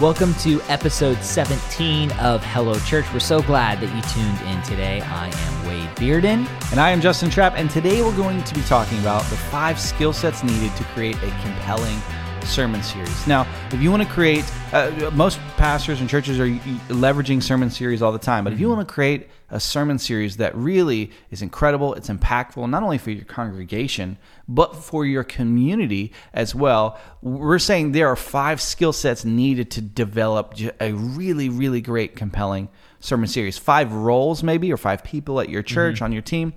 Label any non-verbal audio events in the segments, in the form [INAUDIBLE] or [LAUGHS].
Welcome to episode 17 of Hello Church. We're so glad that you tuned in today. I am Wade Bearden. And I am Justin Trapp, and today we're going to be talking about the five skill sets needed to create a compelling sermon series. Now, if you want to create, uh, most pastors and churches are leveraging sermon series all the time, but if you want to create a sermon series that really is incredible, it's impactful, not only for your congregation, but for your community as well, we're saying there are five skill sets needed to develop a really, really great, compelling sermon series. Five roles, maybe, or five people at your church, mm-hmm. on your team.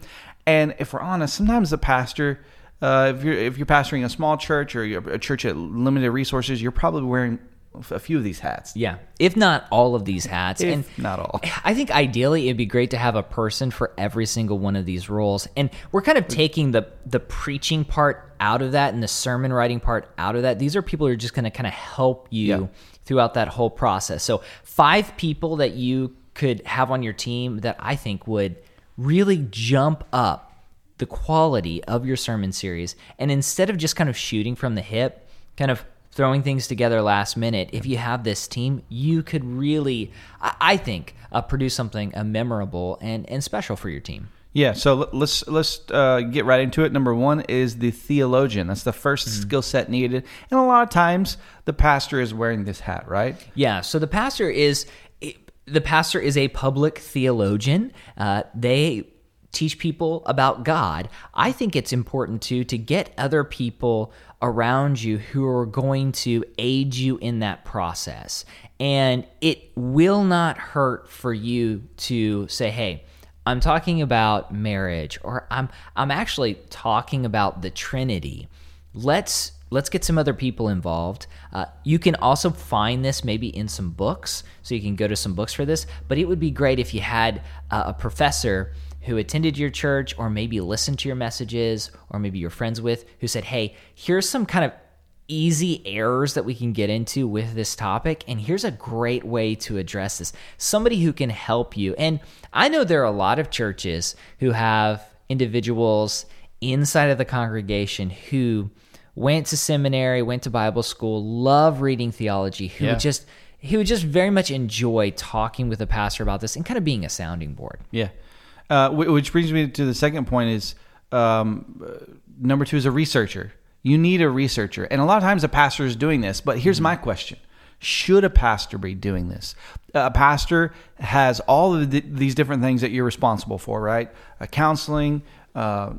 And if we're honest, sometimes the pastor, uh, if you're if you're pastoring a small church or a church at limited resources, you're probably wearing a few of these hats. Yeah, if not all of these hats, if and not all. [LAUGHS] I think ideally it'd be great to have a person for every single one of these roles, and we're kind of taking the the preaching part out of that and the sermon writing part out of that. These are people who are just going to kind of help you yeah. throughout that whole process. So five people that you could have on your team that I think would really jump up the quality of your sermon series. And instead of just kind of shooting from the hip, kind of throwing things together last minute, if you have this team, you could really, I think, uh, produce something uh, memorable and, and special for your team. Yeah, so let's let's uh, get right into it. Number one is the theologian. That's the 1st mm-hmm. skill set needed, and a lot of times the pastor is wearing this hat, right? Yeah. So the pastor is the pastor is a public theologian. Uh, they teach people about God, I think it's important too to get other people around you who are going to aid you in that process. And it will not hurt for you to say, hey, I'm talking about marriage or I'm I'm actually talking about the Trinity. Let's let's get some other people involved. Uh, you can also find this maybe in some books, so you can go to some books for this. But it would be great if you had uh, a professor who attended your church or maybe listened to your messages or maybe you're friends with who said, hey, here's some kind of easy errors that we can get into with this topic. And here's a great way to address this somebody who can help you. And I know there are a lot of churches who have individuals inside of the congregation who went to seminary, went to Bible school, love reading theology, who yeah. just he would just very much enjoy talking with a pastor about this and kind of being a sounding board. Yeah. Uh, which brings me to the second point is um, number two is a researcher. You need a researcher. And a lot of times a pastor is doing this, but here's mm-hmm. my question. Should a pastor be doing this? A pastor has all of the, these different things that you're responsible for, right? Uh, counseling, uh,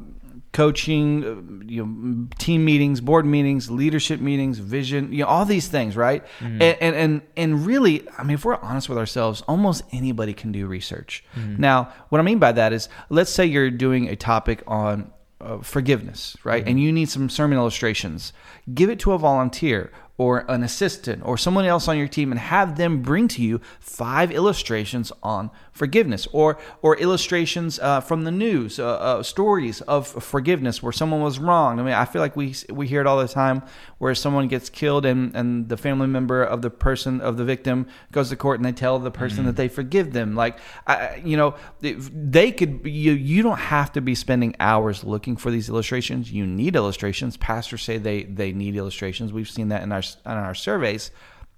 coaching, uh, you know, team meetings, board meetings, leadership meetings, vision, you know, all these things, right? Mm-hmm. And, and, and and really, I mean, if we're honest with ourselves, almost anybody can do research. Mm-hmm. Now, what I mean by that is, let's say you're doing a topic on uh, forgiveness, right? Mm-hmm. And you need some sermon illustrations. Give it to a volunteer or an assistant or someone else on your team and have them bring to you five illustrations on forgiveness or or illustrations uh, from the news uh, uh, stories of forgiveness where someone was wronged i mean i feel like we we hear it all the time where someone gets killed and and the family member of the person of the victim goes to court and they tell the person mm-hmm. that they forgive them. Like I, you know they could you you don't have to be spending hours looking for these illustrations. You need illustrations. Pastors say they they need illustrations. We've seen that in our in our surveys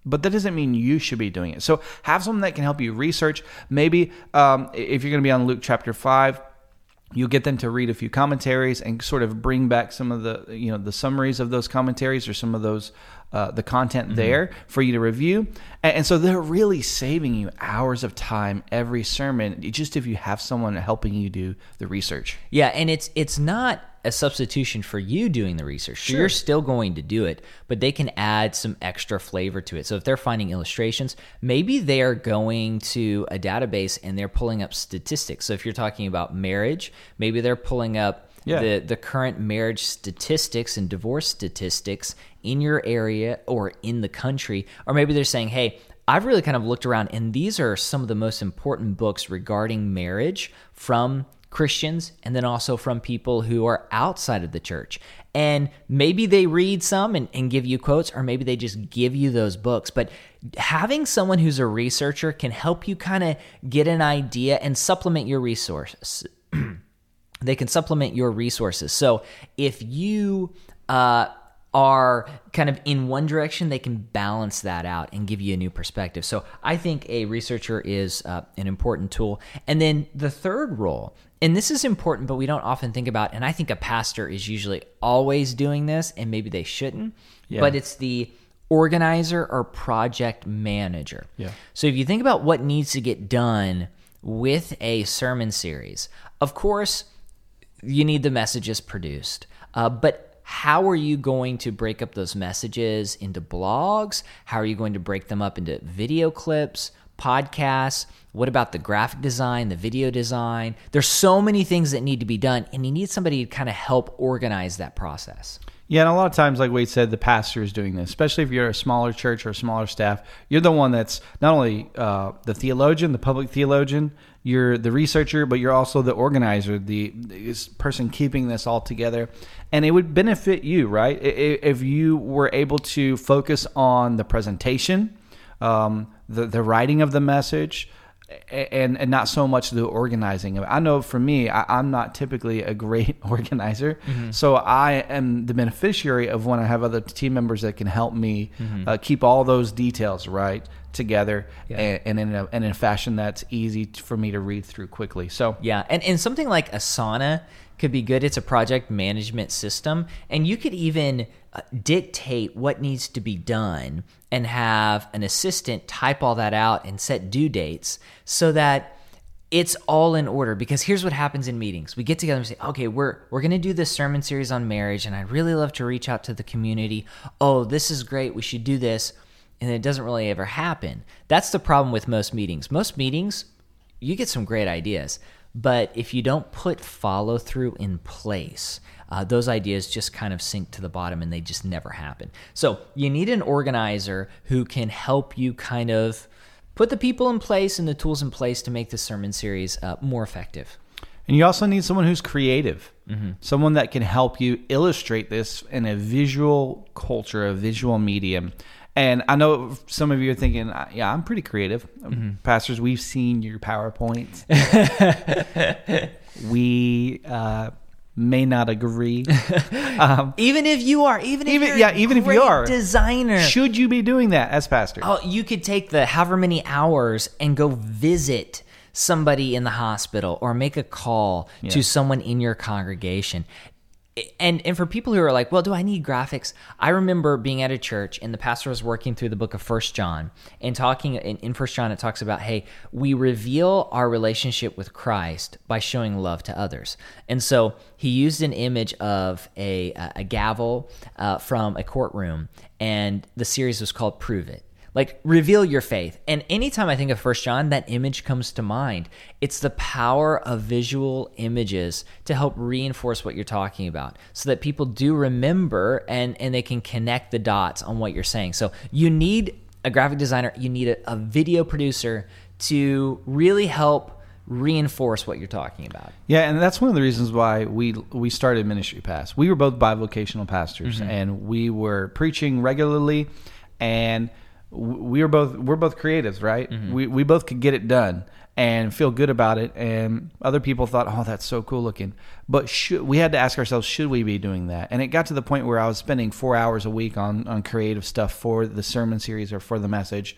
but that doesn't mean you should be doing it. So have someone that can help you research. Maybe um, if you're going to be on Luke chapter five, you'll get them to read a few commentaries and sort of bring back some of the you know the summaries of those commentaries or some of those uh, the content mm-hmm. there for you to review and, and, so they're really saving you hours of time every sermon just if you have someone helping you do the research yeah and it's it's not a substitution for you doing the research. Sure. You're still going to do it, but they can add some extra flavor to it. So if they're finding illustrations, maybe they are going to a database and they're pulling up statistics. So if you're talking about marriage, maybe they're pulling up yeah. the the current marriage statistics and divorce statistics in your area or in the country, or maybe they're saying, "Hey, I've really kind of looked around, and these are some of the most important books regarding marriage from Christians and then also from people who are outside of the church. And maybe they read some and, and, give you quotes, or maybe they just give you those books. But having someone who's a researcher can help you kind of get an idea and supplement your resources. [CLEARS THROAT] they can supplement your resources. So if you uh, are kind of in one direction, they can balance that out and give you a new perspective. So I think a researcher is uh, an important tool. And then the third role, and this is important, but we don't often think about, and I think a pastor is usually always doing this, and maybe they shouldn't, Yeah. but it's the organizer or project manager. Yeah. So if you think about what needs to get done with a sermon series, of course, you need the messages produced. Uh, but how are you going to break up those messages into blogs? How are you going to break them up into video clips, podcasts? What about the graphic design, the video design? There's so many things that need to be done, and you need somebody to kind of help organize that process. Yeah, and a lot of times, like Wade said, the pastor is doing this. Especially if you're a smaller church or a smaller staff, you're the one that's not only uh, the theologian, the public theologian, you're the researcher, but you're also the organizer, the this person keeping this all together. And it would benefit you, right, if you were able to focus on the presentation, um, the the writing of the message, and and not so much the organizing. I know for me, I, I'm not typically a great [LAUGHS] organizer, so I am the beneficiary of when I have other team members that can help me uh, keep all those details right together and, and in a, and in a fashion that's easy for me to read through quickly. So Yeah, and, and something like Asana could be good. It's a project management system, and you could even uh, dictate what needs to be done and have an assistant type all that out and set due dates so that it's all in order. Because here's what happens in meetings. We get together and say okay we're we're going to do this sermon series on marriage and i'd really love to reach out to the community. Oh this is great. We should do this. And it doesn't really ever happen. That's the problem with most meetings. Most meetings you get some great ideas but if you don't put follow through in place uh, those ideas just kind of sink to the bottom and they just never happen. So you need an organizer who can help you kind of put the people in place and the tools in place to make this sermon series uh, more effective. And you also need someone who's creative, someone that can help you illustrate this in a visual culture, a visual medium. And I know some of you are thinking, "Uh, yeah, I'm pretty creative. Pastors, we've seen your PowerPoints. [LAUGHS] we uh, may not agree. [LAUGHS] um, even if you are even if Even- you're yeah, a even if you are. designer should you be doing that as pastor? Oh, you could take the however many hours and go visit somebody in the hospital or make a call to someone in your congregation. And and for people who are like, well, do I need graphics? I remember being at a church and the pastor was working through the book of First John and talking in, in First John it talks about, hey, we reveal our relationship with Christ by showing love to others. And so he used an image of a a gavel uh, from a courtroom, and the series was called Prove It like reveal your faith. And anytime i think of first john that image comes to mind. It's the power of visual images to help reinforce what you're talking about so that people do remember and and they can connect the dots on what you're saying. So you need a graphic designer you need a, a video producer to really help reinforce what you're talking about. Yeah, and that's one of the reasons why we we started Ministry Pass. We were both bivocational pastors, mm-hmm. and we were preaching regularly, and we were both we're both creatives, right? We we both could get it done and feel good about it. And other people thought, "Oh, that's so cool looking," but should, we had to ask ourselves, should we be doing that? And it got to the point where I was spending four hours a week on on creative stuff for the sermon series or for the message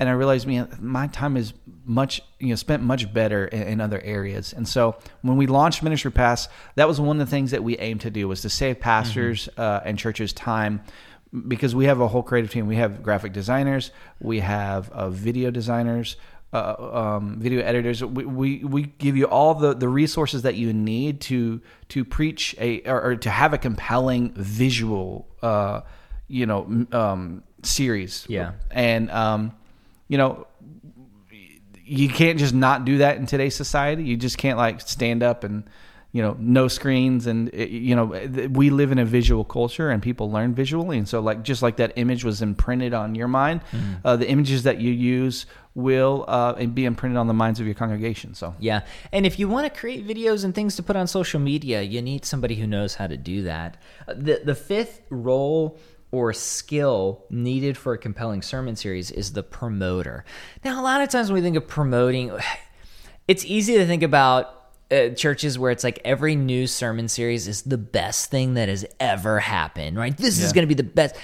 and I realized, man, my time is much, you know, spent much better in, in other areas. And so when we launched Ministry Pass, that was one of the things that we aimed to do was to save pastors uh, and churches time because we have a whole creative team. We have graphic designers, we have uh, video designers. Uh, um, video editors. We, we we give you all the, the resources that you need to to preach a or, or to have a compelling visual, uh, you know, um, series. Yeah. and um, you know, you can't just not do that in today's society. You just can't like stand up and you know no screens and uh, you know we live in a visual culture and people learn visually and so like just like that image was imprinted on your mind uh, the images that you use will uh, be imprinted on the minds of your congregation so Yeah. And if you want to create videos and things to put on social media, you need somebody who knows how to do that. Uh, The, the fifth role or skill needed for a compelling sermon series is the promoter. Now, a lot of times when we think of promoting, [SIGHS] it's easy to think about uh, churches where it's like every new sermon series is the best thing that has ever happened, right? This is going to be the best.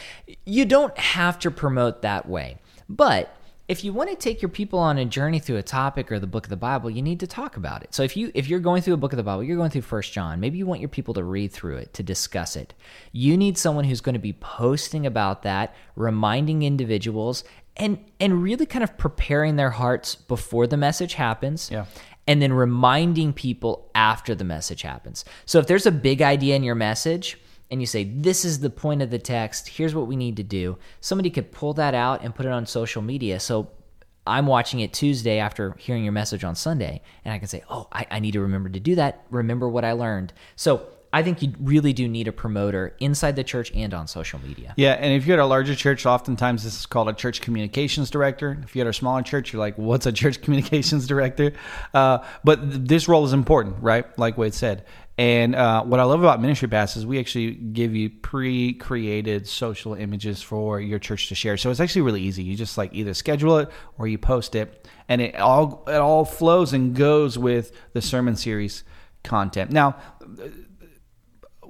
You don't have to promote that way. But if you want to take your people on a journey through a topic or the book of the Bible, you need to talk about it. So if you if you're going through a book of the Bible, you're going through First John, maybe you want your people to read through it, to discuss it. You need someone who's going to be posting about that, reminding individuals and and really kind of preparing their hearts before the message happens Yeah. And then reminding people after the message happens. So if there's a big idea in your message and you say, This is the point of the text, here's what we need to do, somebody could pull that out and put it on social media. So I'm watching it Tuesday after hearing your message on Sunday, and I can say, Oh, I, I need to remember to do that, remember what I learned. So I think you really do need a promoter inside the church and on social media. Yeah, and if you're at a larger church, oftentimes this is called a church communications director. If you're at a smaller church, you're like, what's a church [LAUGHS] communications director? Uh, but th- this role is important, right? Like Wade said. And uh, what I love about Ministry Pass is we actually give you pre-created social images for your church to share. So it's actually really easy. You just like either schedule it or you post it, and it all it all flows and goes with the sermon series content. Now,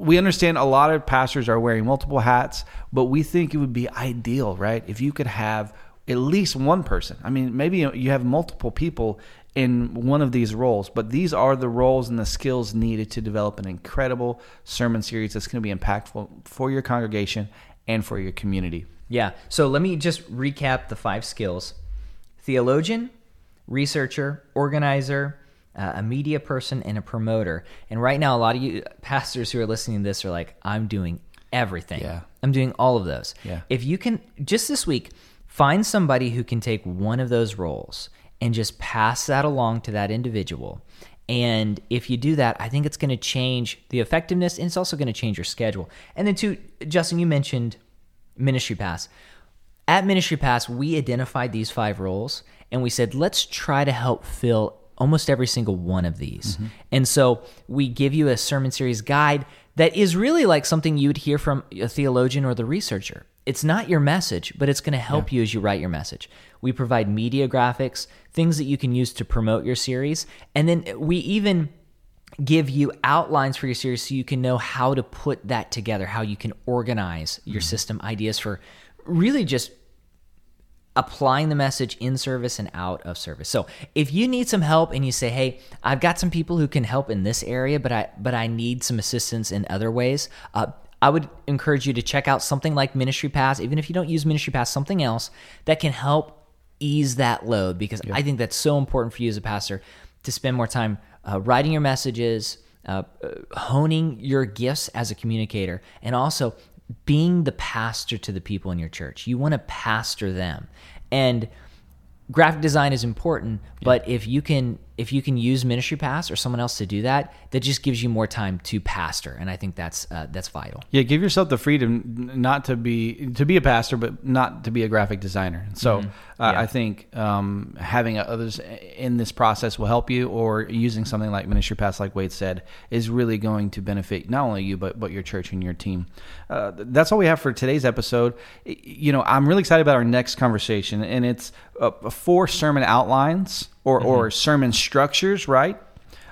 we understand a lot of pastors are wearing multiple hats, but we think it would be ideal, right? If you could have at least one person. I mean, maybe you have multiple people in one of these roles, but these are the roles and the skills needed to develop an incredible sermon series that's going to be impactful for your congregation and for your community. Yeah. So let me just recap the five skills theologian, researcher, organizer, uh, a media person, and a promoter. And right now, a lot of you [LAUGHS] pastors who are listening to this are like, I'm doing everything. Yeah. I'm doing all of those. Yeah. If you can, just this week, find somebody who can take one of those roles and just pass that along to that individual. And if you do that, I think it's going to change the effectiveness and it's also going to change your schedule. And then, too, Justin, you mentioned Ministry Pass. At Ministry Pass, we identified these five roles and we said, let's try to help fill almost every single one of these. Mm-hmm. And so we give you a sermon series guide that is really like something you would hear from a theologian or the researcher. It's not your message, but it's going to help you as you write your message. We provide media graphics, things that you can use to promote your series. And then we even give you outlines for your series so you can know how to put that together, how you can organize your mm-hmm. system, ideas for really just applying the message in service and out of service. So, if you need some help and you say, "Hey, I've got some people who can help in this area, but I but I need some assistance in other ways," uh, I would encourage you to check out something like Ministry Pass, even if you don't use Ministry Pass, something else that can help ease that load because I think that's so important for you as a pastor to spend more time uh, writing your messages, uh, uh, honing your gifts as a communicator, and also being the pastor to the people in your church. You want to pastor them. And graphic design is important, but if you can if you can use Ministry Pass or someone else to do that, that just gives you more time to pastor, and I think that's uh, that's vital. Yeah, give yourself the freedom not to be to be a pastor, but not to be a graphic designer. So uh, I think um, having others in this process will help you, or using something like Ministry Pass, like Wade said, is really going to benefit not only you but but your church and your team. Uh, that's all we have for today's episode. You know, I'm really excited about our next conversation, and it's uh, four sermon outlines or or mm-hmm. sermon structures, right?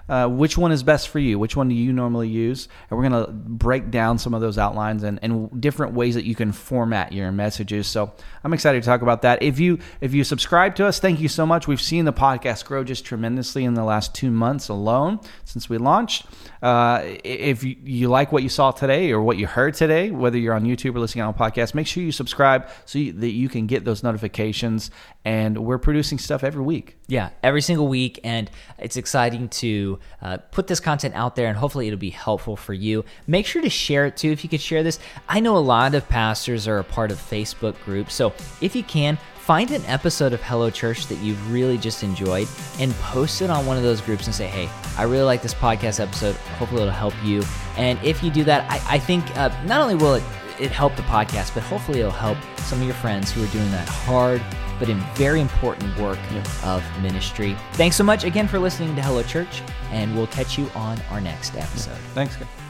Uh, which one is best for you? Which one do you normally use? And we're going to break down some of those outlines and, and different ways that you can format your messages. So I'm excited to talk about that. If you if you subscribe to us, thank you so much. We've seen the podcast grow just tremendously in the last two months alone since we launched. Uh, if you, you like what you saw today or what you heard today, whether you're on YouTube or listening on a podcast, make sure you subscribe so you, that you can get those notifications. And we're producing stuff every week. Yeah, every single week, and it's exciting to uh, put this content out there, and hopefully it'll be helpful for you. Make sure to share it too if you could share this. I know a lot of pastors are a part of Facebook groups, so if you can, find an episode of Hello Church that you've really just enjoyed and post it on one of those groups and say, hey, I really like this podcast episode. Hopefully it'll help you. And if you do that, I, I think uh, not only will it it help the podcast, but hopefully it'll help some of your friends who are doing that hard but in very important work of ministry. Thanks so much again for listening to Hello Church, and we'll catch you on our next episode. Thanks, guys.